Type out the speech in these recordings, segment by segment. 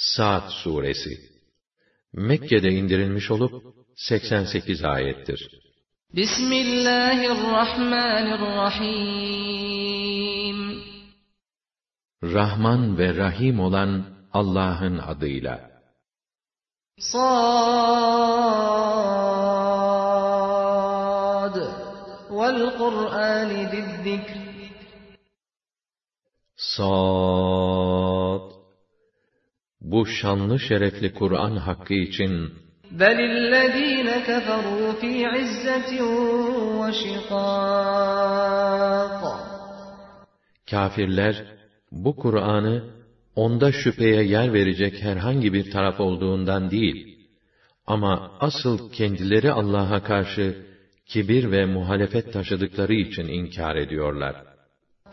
Sa'd suresi. Mekke'de indirilmiş olup 88 ayettir. Bismillahirrahmanirrahim. Rahman ve Rahim olan Allah'ın adıyla. Sad. Vel Kur'ani zikr Sad Bu şanlı şerefli Kur'an hakkı için بل الذين كفروا في عزة وشقاق Kafirler bu Kur'an'ı onda şüpheye yer verecek herhangi bir taraf olduğundan değil ama asıl kendileri Allah'a karşı kibir ve muhalefet taşıdıkları için inkar ediyorlar.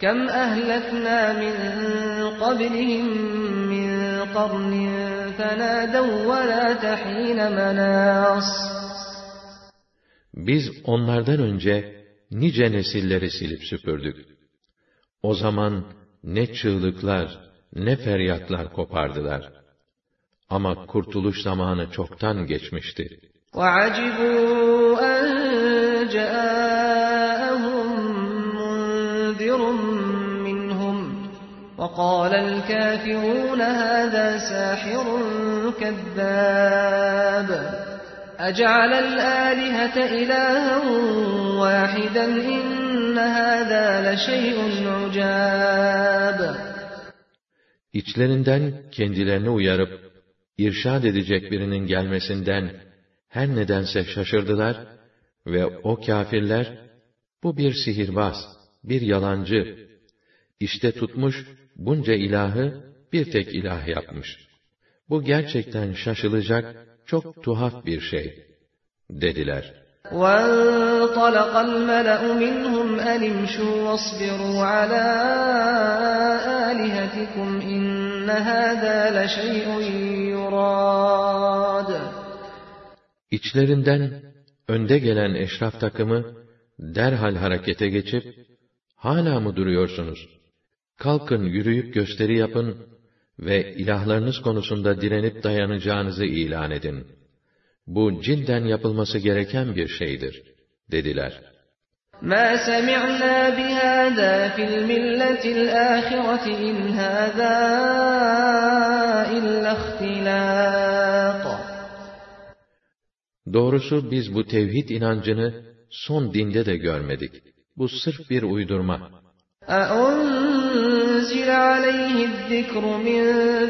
كم أهلكنا من قبلهم من قرن فنادوا ولا تحين مناص Biz onlardan önce nice nesilleri silip süpürdük. O zaman ne çığlıklar, ne feryatlar kopardılar. Ama kurtuluş zamanı çoktan geçmişti. وعجبوا أن جاءهم وقال الكافرون هذا ساحر كذاب أجعل الآلهة إلها واحدا إن هذا لشيء عجاب İçlerinden kendilerini uyarıp, irşad edecek birinin gelmesinden her nedense şaşırdılar ve o kâfirler, bu bir sihirbaz, bir yalancı, işte tutmuş bunca ilahı bir tek ilah yapmış. Bu gerçekten şaşılacak, çok tuhaf bir şey, dediler. وانطلق الملأ منهم أن امشوا واصبروا على آلهتكم إن هذا لشيء يراد İçlerinden önde gelen eşraf takımı derhal harekete geçip, hala mı duruyorsunuz? Kalkın yürüyüp gösteri yapın ve ilahlarınız konusunda direnip dayanacağınızı ilan edin. Bu cidden yapılması gereken bir şeydir, dediler. ما سمعنا بهذا في الملة الآخرة إن هذا إلا اختلاق Doğrusu biz bu tevhid inancını son dinde de görmedik. Bu sırf bir uydurma. أأنزل عليه الذكر من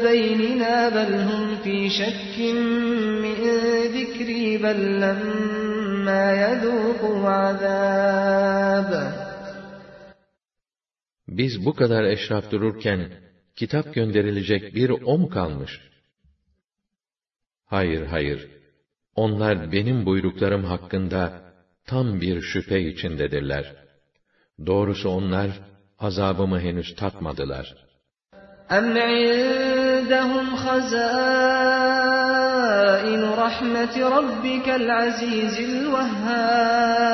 بيننا بل هم في شك من ذكري بل لما يذوقوا عذاب Biz bu kadar eşraf dururken, kitap gönderilecek bir o mu kalmış? Hayır, hayır. Onlar benim buyruklarım hakkında tam bir şüphe içindedirler. Doğrusu onlar, azabımı henüz tatmadılar. أم عندهم خزائن رحمة ربك العزيز الوهاب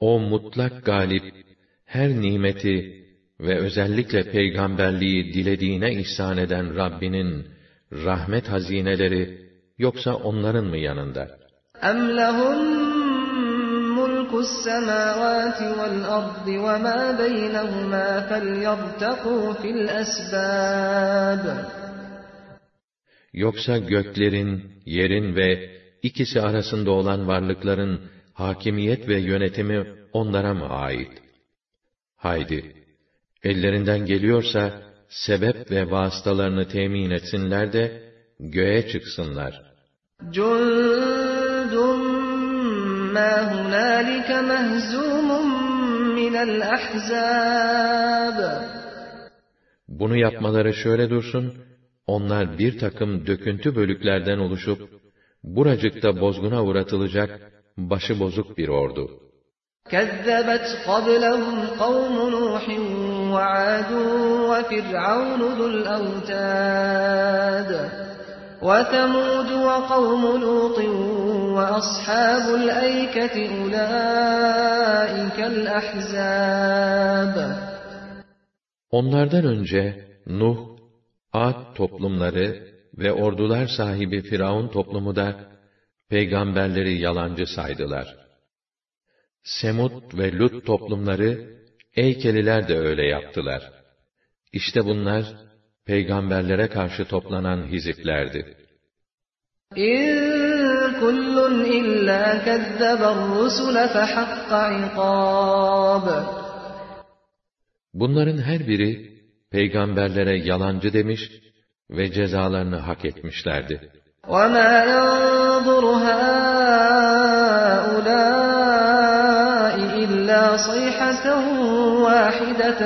O mutlak galip, her nimeti ve özellikle peygamberliği dilediğine ihsan eden Rabbinin rahmet hazineleri yoksa onların mı yanında? أم لهم ملك السماوات والأرض وما بينهما فليرتقوا في الأسباب Yoksa göklerin, yerin ve ikisi arasında olan varlıkların hakimiyet ve yönetimi onlara mı ait? Haydi, ellerinden geliyorsa sebep ve vasıtalarını temin etsinler de göğe çıksınlar. جند ما هنالك مهزوم من الأحزاب Bunu yapmaları şöyle dursun, onlar bir takım döküntü bölüklerden oluşup, buracıkta bozguna uğratılacak, başı bozuk bir ordu. كذبت قبلهم قوم نوح وعاد وفرعون ذو الأوتاد وثمود وقوم لوط وأصحاب الأيكة أولئك الأحزاب Onlardan önce Nuh, Ad toplumları ve ordular sahibi Firavun toplumu da peygamberleri yalancı saydılar. Semud ve Lut toplumları Eykeliler de öyle yaptılar. İşte bunlar peygamberlere karşı toplanan hiziplerdi. İn kullun illa kezzeber rusul fehakka ikab. Bunların her biri peygamberlere yalancı demiş ve cezalarını hak etmişlerdi. وَمَا يَنْظُرُ هَؤُلَاءِ إِلَّا صَيْحَةً وَاحِدَةً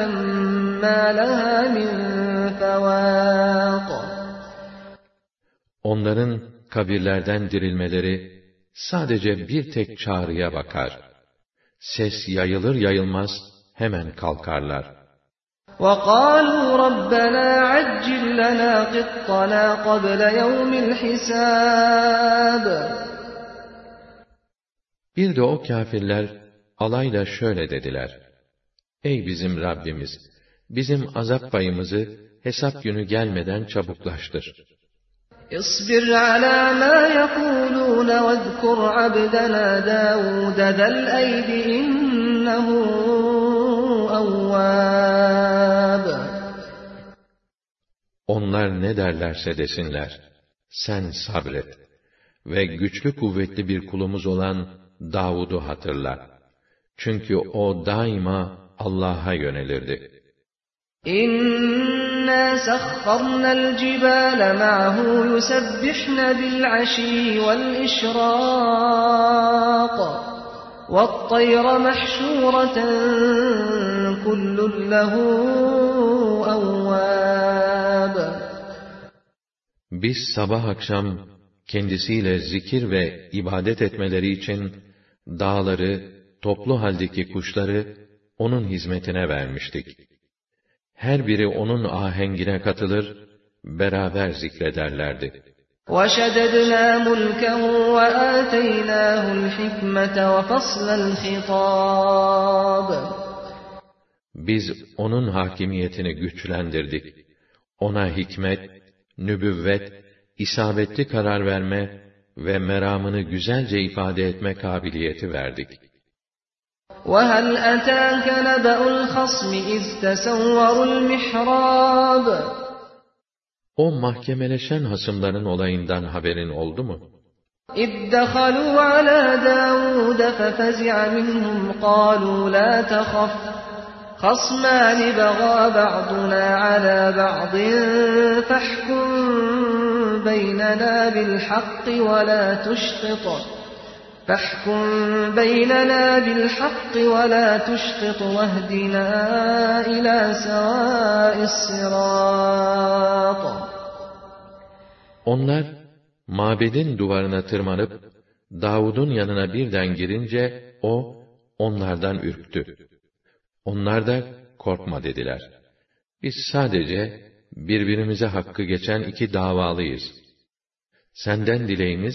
مَا لَهَا مِنْ فَوَاقٍ Onların kabirlerden dirilmeleri sadece bir tek çağrıya bakar. Ses yayılır yayılmaz hemen kalkarlar. وَقَالُوا رَبَّنَا عَجِّلْ لَنَا قِطَّنَا قَبْلَ يَوْمِ الْحِسَابِ Bir de o kâfirler alayla şöyle dediler. Ey bizim Rabbimiz! Bizim azap payımızı hesap günü gelmeden çabuklaştır. اصبر على ما يقولون واذكر عبدنا داود ذا الأيد إنه أواب Onlar ne derlerse desinler, sen sabret ve güçlü kuvvetli bir kulumuz olan Davud'u hatırla. Çünkü o daima Allah'a yönelirdi. إنا سخرنا الجبال معه يسبحن بالعشي والإشراق والطير محشورة كل له أواب Biz sabah akşam kendisiyle zikir ve ibadet etmeleri için dağları, toplu haldeki kuşları onun hizmetine vermiştik. Her biri onun ahengine katılır, beraber zikrederlerdi. وشددنا ملكه وآتيناه الحكمة وفصل الخطاب Biz onun hakimiyetini güçlendirdik. Ona hikmet, nübüvvet, isabetli karar verme ve meramını güzelce ifade etme kabiliyeti verdik. وهل أتاك نبأ الخصم إذ تسوروا المحراب O mahkemeleşen hasımların olayından haberin oldu mu? إذ دخلوا على داود ففزع منهم قالوا لا تخف خصمان بغى بعضنا على بعض فاحكم بيننا بالحق ولا تشطط فاحكم بيننا بالحق ولا تشطط واهدنا إلى سواء الصراط Onlar, mabedin duvarına tırmanıp, Davud'un yanına birden girince, o, onlardan ürktü. Onlar da, korkma dediler. Biz sadece, birbirimize hakkı geçen iki davalıyız. Senden dileğimiz,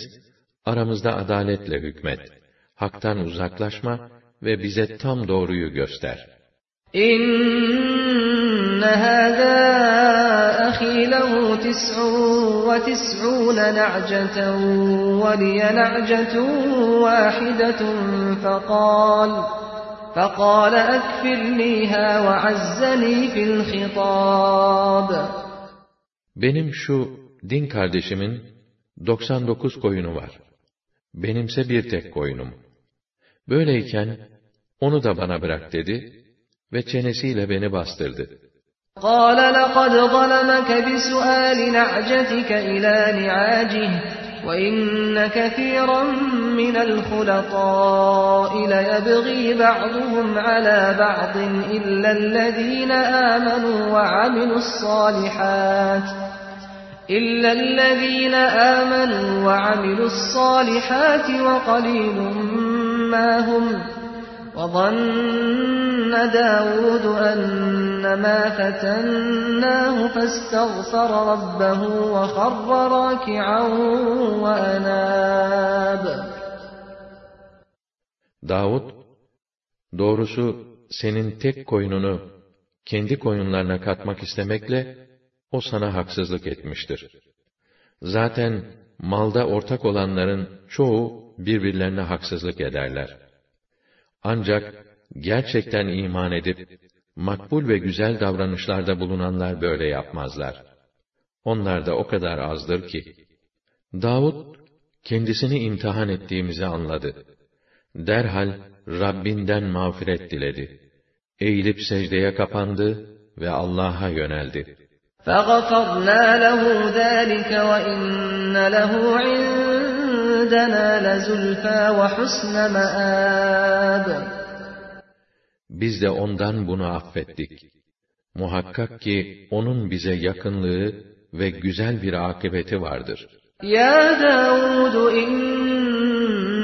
aramızda adaletle hükmet. Haktan uzaklaşma ve bize tam doğruyu göster. إن هذا أخي له تسع وتسعون نعجة ولي نعجة واحدة فقال فقال أكفلنيها وعزني في الخطاب Benim şu din kardeşimin 99 koyunu var. Benimse bir tek koyunum. Böyleyken onu da bana bırak dedi ve çenesiyle beni bastırdı. قال لقد ظلمك بسؤال نعجتك إلى نعاجه وإن كثيرا من الخلطاء ليبغي بعضهم على بعض إلا الذين آمنوا وعملوا الصالحات إلا الذين آمنوا وعملوا الصالحات وقليل ما هم وظن داود أنما فتناه فاستغفر ربه وخر راكعا وأناب Davud, doğrusu senin tek koyununu kendi koyunlarına katmak istemekle o sana haksızlık etmiştir. Zaten malda ortak olanların çoğu birbirlerine haksızlık ederler. Ancak gerçekten iman edip makbul ve güzel davranışlarda bulunanlar böyle yapmazlar. Onlar da o kadar azdır ki. Davud kendisini imtihan ettiğimizi anladı. Derhal Rabbinden mağfiret diledi. Eğilip secdeye kapandı ve Allah'a yöneldi. فَغَفَرْنَا لَهُ ذَٰلِكَ وَإِنَّ لَهُ عِندَنَا لَزُلْفَىٰ وَحُسْنَ مَآبٍ Biz de ondan bunu affettik. Muhakkak ki onun bize yakınlığı ve güzel bir akıbeti vardır. Ya Davud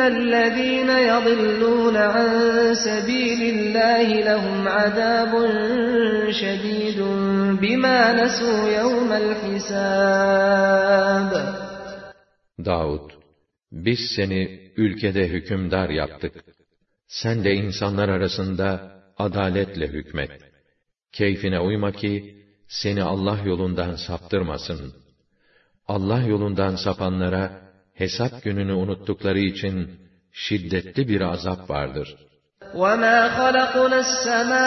الذين يضلون عن سبيل الله لهم عذاب شديد بما نسوا يوم الحساب Davud, biz seni ülkede hükümdar yaptık. Sen de insanlar arasında adaletle hükmet. Keyfine uyma ki, seni Allah yolundan saptırmasın. Allah yolundan sapanlara, hesap gününü unuttukları için şiddetli bir azap vardır. وَمَا خَلَقْنَا السَّمَاءَ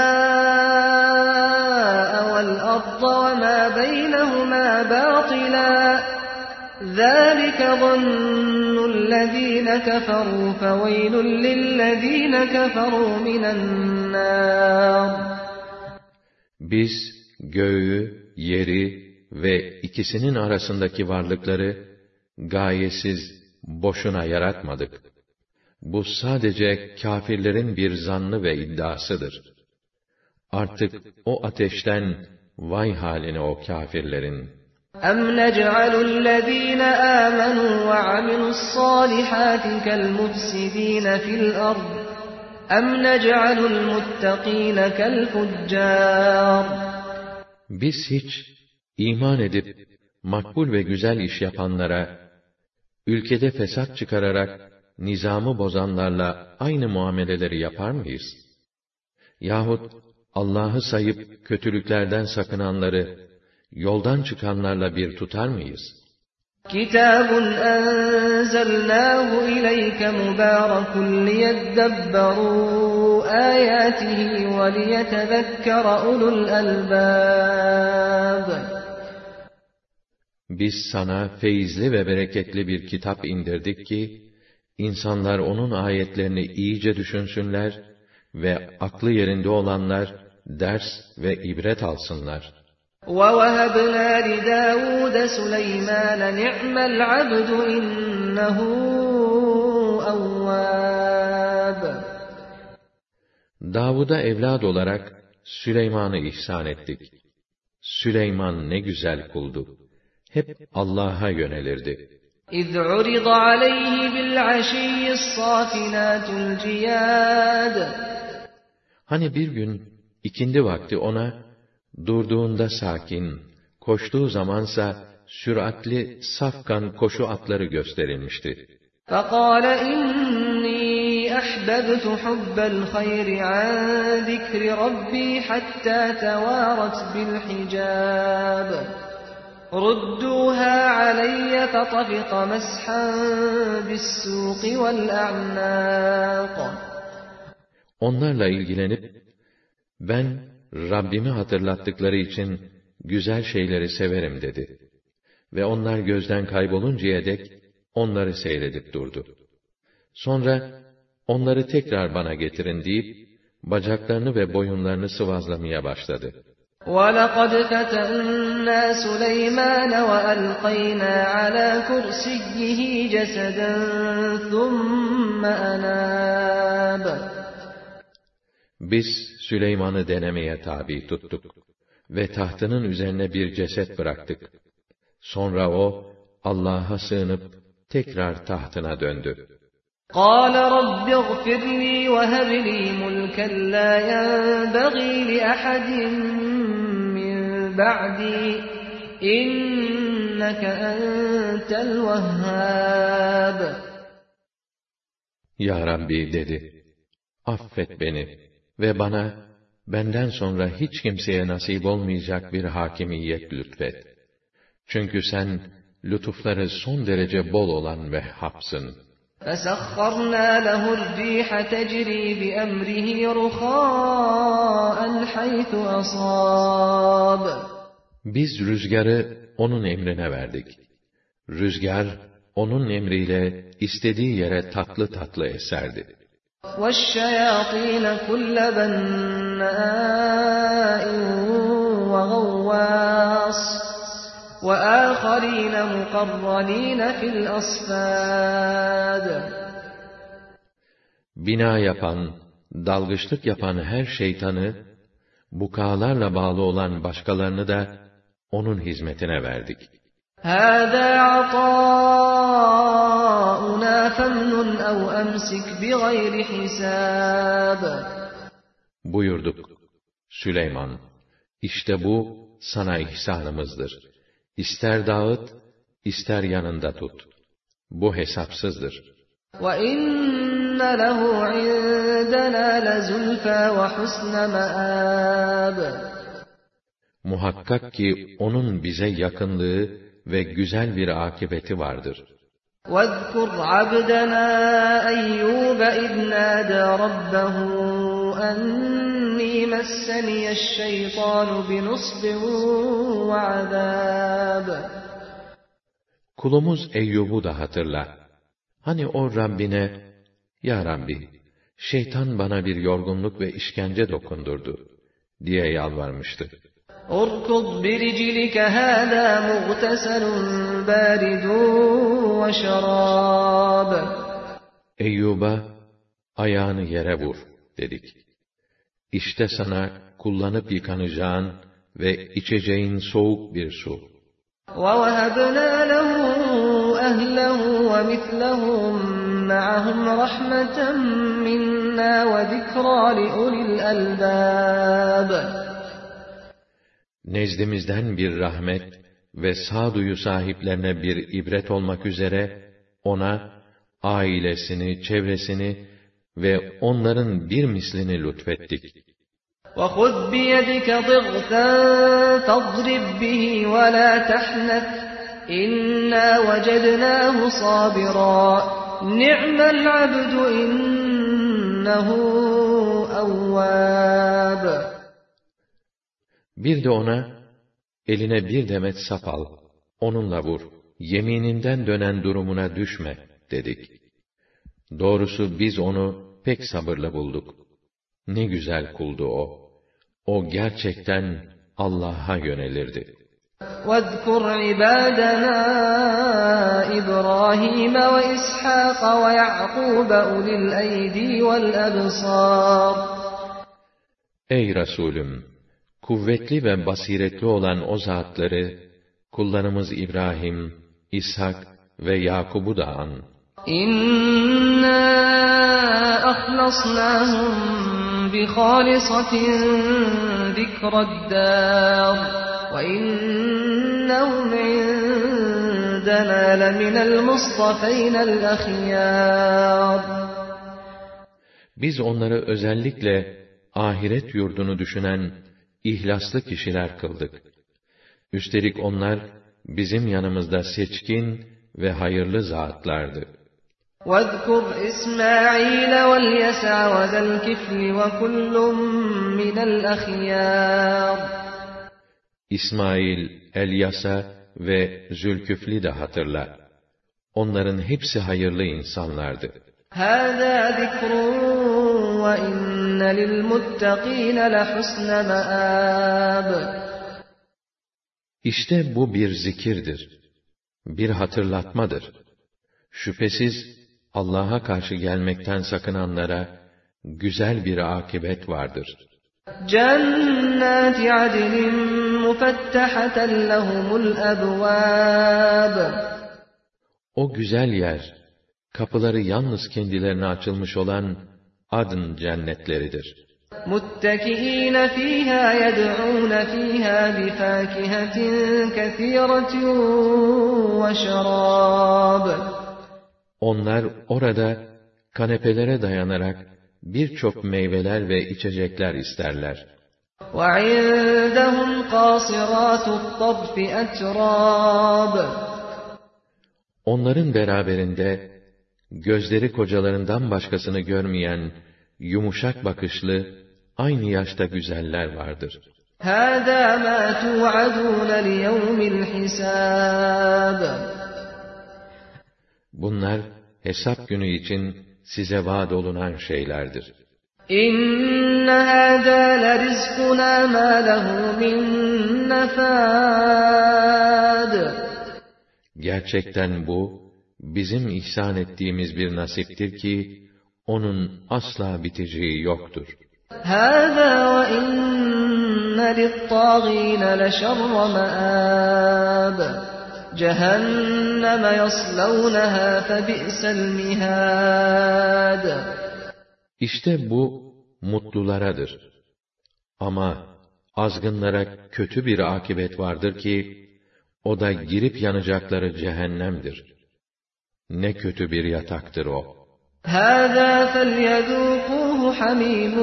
وَالْأَرْضَ وَمَا بَيْنَهُمَا بَاطِلًا ذَلِكَ ظَنُّ الَّذ۪ينَ كَفَرُوا فَوَيْلٌ لِلَّذ۪ينَ كَفَرُوا مِنَ النَّارِ Biz göğü, yeri ve ikisinin arasındaki varlıkları gayesiz, boşuna yaratmadık. Bu sadece kâfirlerin bir zannı ve iddiasıdır. Artık o ateşten vay haline o kâfirlerin. أَمْ نَجْعَلُ الَّذ۪ينَ آمَنُوا وَعَمِلُوا الصَّالِحَاتِ كَالْمُفْسِد۪ينَ فِي الْأَرْضِ أَمْ نَجْعَلُ الْمُتَّق۪ينَ كَالْفُجَّارِ Biz hiç iman edip makbul ve güzel iş yapanlara, ülkede fesat çıkararak nizamı bozanlarla aynı muameleleri yapar mıyız? Yahut Allah'ı sayıp kötülüklerden sakınanları yoldan çıkanlarla bir tutar mıyız? كِتَابٌ أَنزَلْنَاهُ إِلَيْكَ مُبَارَكٌ لِيَدَّبَّرُوا آيَاتِهِ وَلِيَتَذَكَّرَ أُولُو الْأَلْبَابِ Biz sana feyizli ve bereketli bir kitap indirdik ki, insanlar onun ayetlerini iyice düşünsünler ve aklı yerinde olanlar ders ve ibret alsınlar. وَوَهَبْنَا لِدَاوُودَ سُلَيْمَانَ نِعْمَ الْعَبْدُ إِنَّهُ أَوَّابٌ Davud'a evlad olarak Süleyman'ı ihsan ettik. Süleyman ne güzel kuldu. Hep Allah'a yönelirdi. إِذْ عُرِضَ عَلَيْهِ بِالْعَشِيِّ الصَّافِنَاتُ الْجِيَادُ Hani bir gün ikindi vakti ona durduğunda sakin, koştuğu zamansa süratli safkan koşu atları gösterilmişti. فَقَالَ إِنِّي أَحْبَبْتُ حُبَّ الْخَيْرِ عَنْ ذِكْرِ رَبِّي حَتَّى تَوَارَتْ بِالْحِجَابِ رُدُّوهَا عَلَيَّ فَطَفِقَ مَسْحًا بِالسُّوقِ وَالْأَعْنَاقِ Onlarla ilgilenip, ben Rabbimi hatırlattıkları için güzel şeyleri severim dedi. Ve onlar gözden kayboluncaya dek onları seyredip durdu. Sonra onları tekrar bana getirin deyip bacaklarını ve boyunlarını sıvazlamaya başladı. وَلَقَدْ فَتَنَّا سُلَيْمَانَ وَأَلْقَيْنَا عَلَى كُرْسِيِّهِ جَسَدًا ثُمَّ أَنَابَ Biz Süleyman'ı denemeye tabi tuttuk ve tahtının üzerine bir ceset bıraktık. Sonra o Allah'a sığınıp tekrar tahtına döndü. قال رب اغفر لي وهب لي ملكا لا ينبغي لأحد من بعدي إنك أنت الوهاب Ya Rabbi dedi, affet beni ve bana benden sonra hiç kimseye nasip olmayacak bir hakimiyet lütfet. Çünkü sen lütufları son derece bol olan Vehhab'sın. فسخرنا له الريح تجري بأمره رخاء حيث أصاب Biz rüzgarı onun emrine verdik. Rüzgar, onun emriyle istediği yere tatlı tatlı eserdi. والشياطين كل بناء وغواص وآخرين مقرنين في الأصفاد Bina yapan, dalgıçlık yapan her şeytanı, bukalarla bağlı olan başkalarını da onun hizmetine verdik. هذا عطاؤنا فامنن أو أمسك بغير حساب Buyurduk, Süleyman, işte bu sana ihsanımızdır. İster dağıt, ister yanında tut. Bu hesapsızdır. وَإِنَّ لَهُ عِندَنَا لَزُلْفَى وَحُسْنَ مَآبٍ Muhakkak ki onun bize yakınlığı ve güzel bir akıbeti vardır. واذكر عبدنا أيوب إذ نادى ربه أني مسني الشيطان بنصب وعذاب Kulumuz Eyyub'u da hatırla. Hani o Rabbine, Ya Rabbi, şeytan bana bir yorgunluk ve işkence dokundurdu, diye yalvarmıştı. اركض برجلك هذا مغتسل بارد وشراب Eyyub'a, ayağını yere vur, dedik. İşte sana kullanıp yıkanacağın ve içeceğin soğuk bir su. ووهبنا له أهله ومثلهم معهم رحمة منا وذكرى لأولي الألباب Nezdimizden bir rahmet ve sağduyu sahiplerine bir ibret olmak üzere, ona, ailesini, çevresini ve onların bir mislini lütfettik. وخذ بيدك ضغثا فاضرب به ولا تحنث إنا وجدناه صابرا نعم العبد إنه أواب Bir de ona, eline bir demet sap al, onunla vur, yemininden dönen durumuna düşme, dedik. Doğrusu biz onu pek sabırlı bulduk. Ne güzel kuldu o. O gerçekten Allah'a yönelirdi. واذكر عبادنا إبراهيم وإسحاق ويعقوب أولي الأيدي والأبصار Ey Resulüm! Kuvvetli ve basiretli olan o zatları, kullarımız İbrahim, İshak ve Yakub'u da an. İnna ahlasnahum bi halisatin zikraddar ve innahum indena leminel mustafaynel ahyar. Biz onları özellikle ahiret yurdunu düşünen ihlaslı kişiler kıldık. Üstelik onlar bizim yanımızda seçkin ve hayırlı zatlardı. واذكر إسماعيل واليسع وذا الكفل وكل من الأخيار İsmail, Elyasa ve Zülküfli de hatırla. Onların hepsi hayırlı insanlardı. هذا ذكر وإن للمتقين لحسن مآب İşte bu bir zikirdir. Bir hatırlatmadır. Şüphesiz Allah'a karşı gelmekten sakınanlara güzel bir akibet vardır. جنات عدن مفتحة لهم الأبواب O güzel yer, kapıları yalnız kendilerine açılmış olan adın cennetleridir. متكئين فيها يدعون فيها بفاكهة كثيرة وشراب Onlar orada kanepelere dayanarak birçok meyveler ve içecekler isterler. وعندهم قاصرات الطرف أتراب Onların beraberinde gözleri kocalarından başkasını görmeyen yumuşak bakışlı aynı yaşta güzeller vardır. هذا ما توعدون ليوم الحساب Bunlar hesap günü için size vaat olunan şeylerdir. إن هذا لرزقنا ما له من نفاد Gerçekten bu, bizim ihsan ettiğimiz bir nasiptir ki, onun asla biteceği yoktur. هذا وإن للطاغين لشر مآب جهنم يصلونها فبئس المهاد İşte bu, mutlularadır. Ama, azgınlara kötü bir akibet vardır ki, o da girip yanacakları cehennemdir. Ne kötü bir yataktır o. هذا فليذوقوه حميم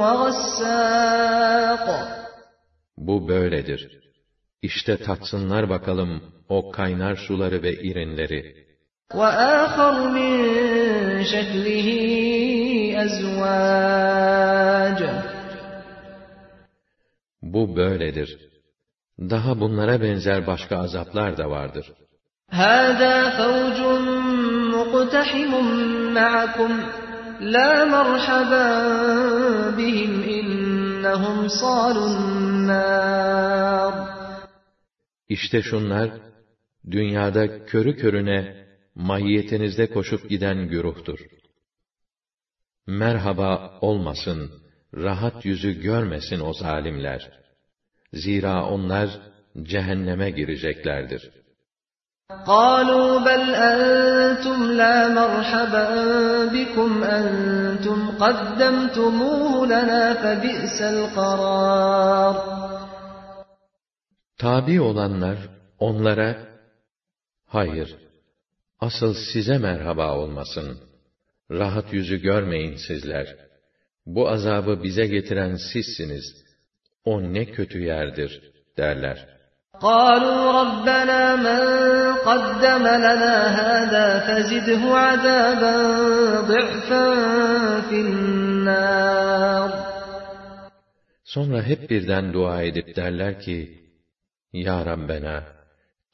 وغساق Bu böyledir. İşte tatsınlar bakalım o kaynar suları ve irinleri. وآخر من شكله أزواج Bu böyledir. Daha bunlara benzer başka azaplar da vardır. هذا فوج مقتحم معكم لا مرحبا بهم إنهم صالوا النار İşte şunlar, dünyada körü körüne, mahiyetinizde koşup giden güruhtur. Merhaba olmasın, rahat yüzü görmesin o zalimler. Zira onlar, cehenneme gireceklerdir. قالوا بل أنتم لا مرحبا بكم أنتم قدمتموه لنا فبئس القرار Tabi olanlar, onlara, hayır, asıl size merhaba olmasın. Rahat yüzü görmeyin sizler. Bu azabı bize getiren sizsiniz. O ne kötü yerdir, derler. قالوا ربنا من قدم لنا هذا فزده عذابا ضعفا في النار Sonra hep birden dua edip derler ki, Ya Rabbena,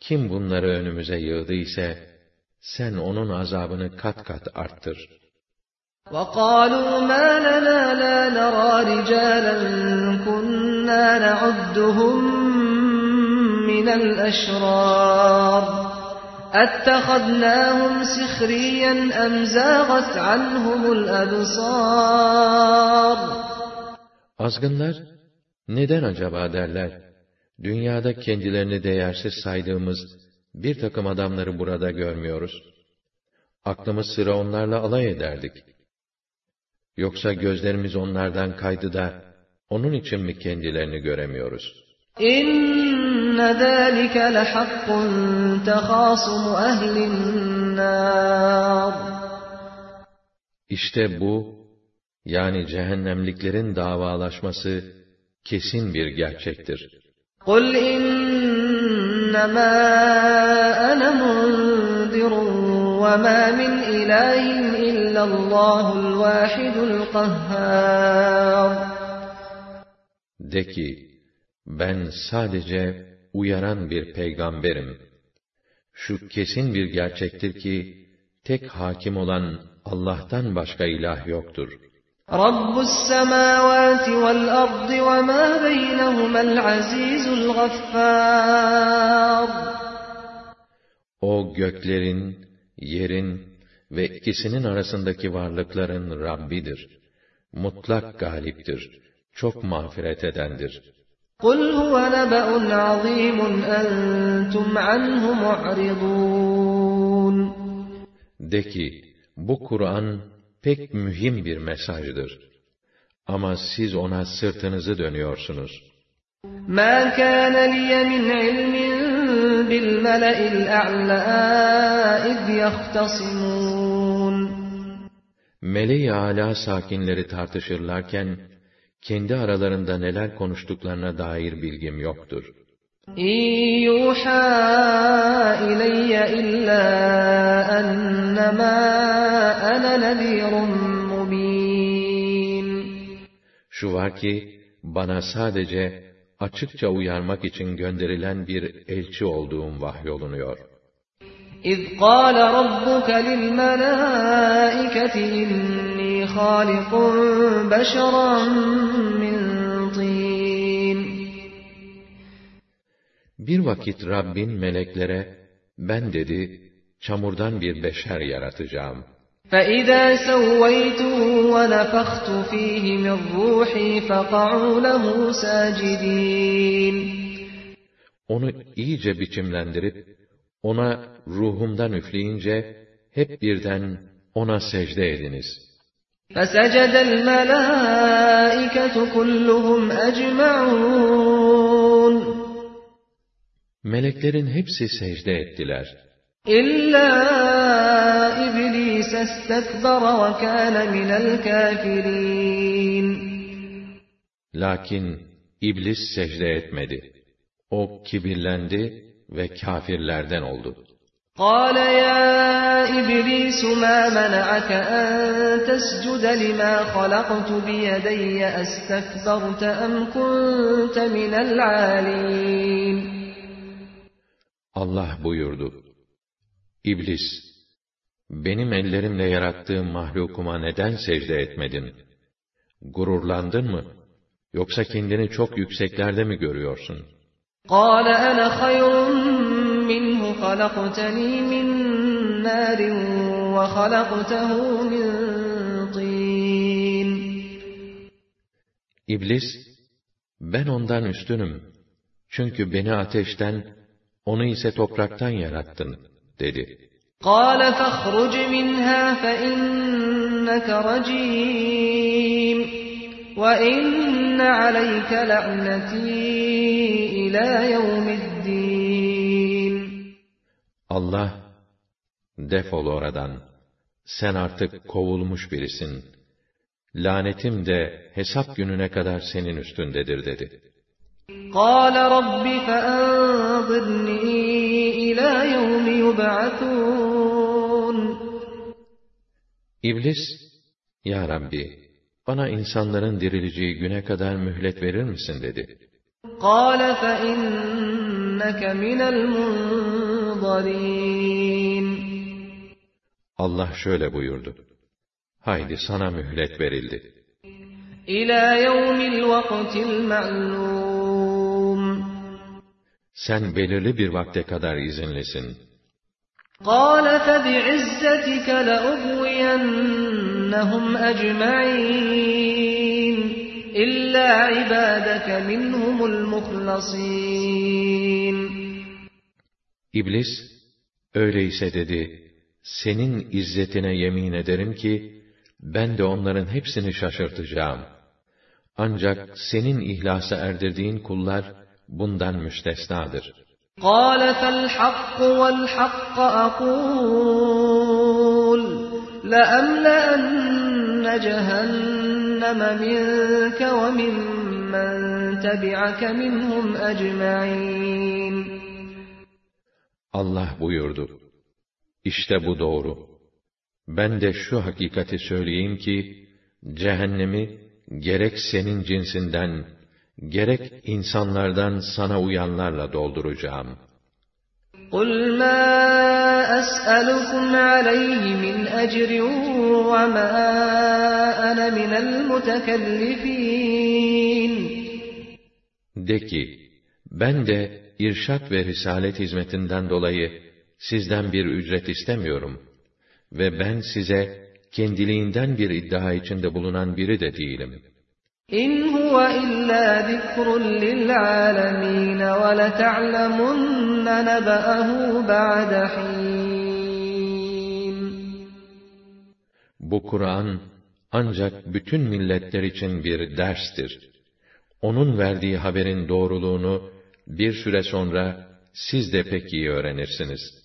kim bunları önümüze yığdı ise, sen onun azabını kat kat arttır. وقالوا ما لنا لا نرى رجالا كنا نعدهم من الأشرار أتخذناهم سخريا أم زاغت عنهم الأبصار Azgınlar, neden acaba derler, dünyada kendilerini değersiz saydığımız bir takım adamları burada görmüyoruz. Aklımız sıra onlarla alay ederdik. Yoksa gözlerimiz onlardan kaydı da, onun için mi kendilerini göremiyoruz? إن ذلك لحق تخاصم أهل النار İşte bu, yani cehennemliklerin davalaşması, kesin bir gerçektir. قل إنما أنا منذر وما من إله إلا الله الواحد القهار De ki, ben sadece uyaran bir peygamberim. Şu kesin bir gerçektir ki, tek hakim olan Allah'tan başka ilah yoktur. رب السماوات والأرض وما بينهما العزيز الغفار O göklerin, yerin ve ikisinin arasındaki varlıkların Rabbidir. Mutlak galiptir. Çok mağfiret edendir. قل هو نبأ عظيم أنتم عنه معرضون De ki, bu Kur'an pek mühim bir mesajdır. Ama siz ona sırtınızı dönüyorsunuz. مَا كَانَ لِيَ مِنْ عِلْمٍ بِالْمَلَإِ الْأَعْلَى إِذْ يَخْتَصِمُونَ Meleği âlâ sakinleri tartışırlarken, kendi aralarında neler konuştuklarına dair bilgim yoktur. اِنْ يُوحَى إِلَيَّ إِلَّا أَنَّمَا أَنَا نَذ۪يرٌ مُّب۪ينٌ Şu var ki, bana sadece açıkça uyarmak için gönderilen bir elçi olduğum vahyolunuyor. اِذْ قَالَ رَبُّكَ لِلْمَلَائِكَةِ إِنِّي خَالِقٌ بَشَرًا مِّنْ طِينٍ Bir vakit Rabbin meleklere, ben dedi, çamurdan bir beşer yaratacağım. فَإِذَا سَوَّيْتُهُ وَنَفَخْتُ ف۪يهِ مِنْ رُوحِي فَقَعُوا لَهُ سَاجِدِينَ Onu iyice biçimlendirip, ona ruhumdan üfleyince, hep birden ona secde ediniz. فَسَجَدَ الْمَلَائِكَةُ كُلُّهُمْ أَجْمَعُونَ Meleklerin hepsi secde ettiler. إِلَّا إِبْلِيسَ اسْتَكْبَرَ وَكَانَ مِنَ الْكَافِرِينَ Lakin iblis secde etmedi. O kibirlendi ve kâfirlerden oldu. قَالَ يَا إِبْلِيسُ مَا مَنَعَكَ أَن تَسْجُدَ لِمَا خَلَقْتُ بِيَدَيَّ أَسْتَكْبَرْتَ أَمْ كُنْتَ مِنَ الْعَالِينَ Allah buyurdu. İblis, benim ellerimle yarattığım mahlukuma neden secde etmedin? Gururlandın mı? Yoksa kendini çok yükseklerde mi görüyorsun? قَالَ أَنَا خَيْرٌ مِّنْهُ خَلَقْتَنِي مِنْ نَارٍ وَخَلَقْتَهُ مِنْ طِينٍ İblis, ben ondan üstünüm. Çünkü beni ateşten, onu ise topraktan yarattın, dedi. قَالَ فَاخْرُجْ مِنْهَا فَإِنَّكَ رَجِيمٌ وَإِنَّ عَلَيْكَ لَعْنَتِي إِلَى يَوْمِ الدِّينِ Allah, defol oradan. Sen artık kovulmuş birisin. Lanetim de hesap gününe kadar senin üstündedir dedi. قَالَ رَبِّ فَأَنظِرْنِي إِلَى يَوْمِ يُبْعَثُونَ İblis, Ya Rabbi, bana insanların dirileceği güne kadar mühlet verir misin dedi. قَالَ فَإِنَّكَ مِنَ الْمُنظَرِينَ Allah şöyle buyurdu. Haydi sana mühlet verildi. إِلَى يَوْمِ الْوَقْتِ الْمَعْلُومِ Sen belirli bir vakte kadar izinlisin. قَالَ فَبِعِزَّتِكَ لَأُغْوِيَنَّهُمْ أَجْمَعِينَ إِلَّا عِبَادَكَ مِنْهُمُ الْمُخْلَصِينَ İblis, öyleyse dedi, senin izzetine yemin ederim ki, ben de onların hepsini şaşırtacağım. Ancak senin ihlasa erdirdiğin kullar, bundan müstesnadır. قَالَ فَالْحَقُّ وَالْحَقَّ أَقُولُ لَأَمْلَأَنَّ جَهَنَّمَ مِنْكَ وَمِمَّنْ تَبِعَكَ مِنْهُمْ أَجْمَعِينَ Allah buyurdu. İşte bu doğru. Ben de şu hakikati söyleyeyim ki, cehennemi gerek senin cinsinden, gerek insanlardan sana uyanlarla dolduracağım. قُلْ مَا أَسْأَلُكُمْ عَلَيْهِ مِنْ أَجْرٍ وَمَا أَنَا مِنَ الْمُتَكَلِّفِينَ De ki, ben de irşat ve risalet hizmetinden dolayı sizden bir ücret istemiyorum ve ben size kendiliğinden bir iddia içinde bulunan biri de değilim. İn huve illa zikrun lil alemin ve le ta'lemunne nebe'ehu ba'de Bu Kur'an ancak bütün milletler için bir derstir. Onun verdiği haberin doğruluğunu bir süre sonra siz de pek iyi öğrenirsiniz.''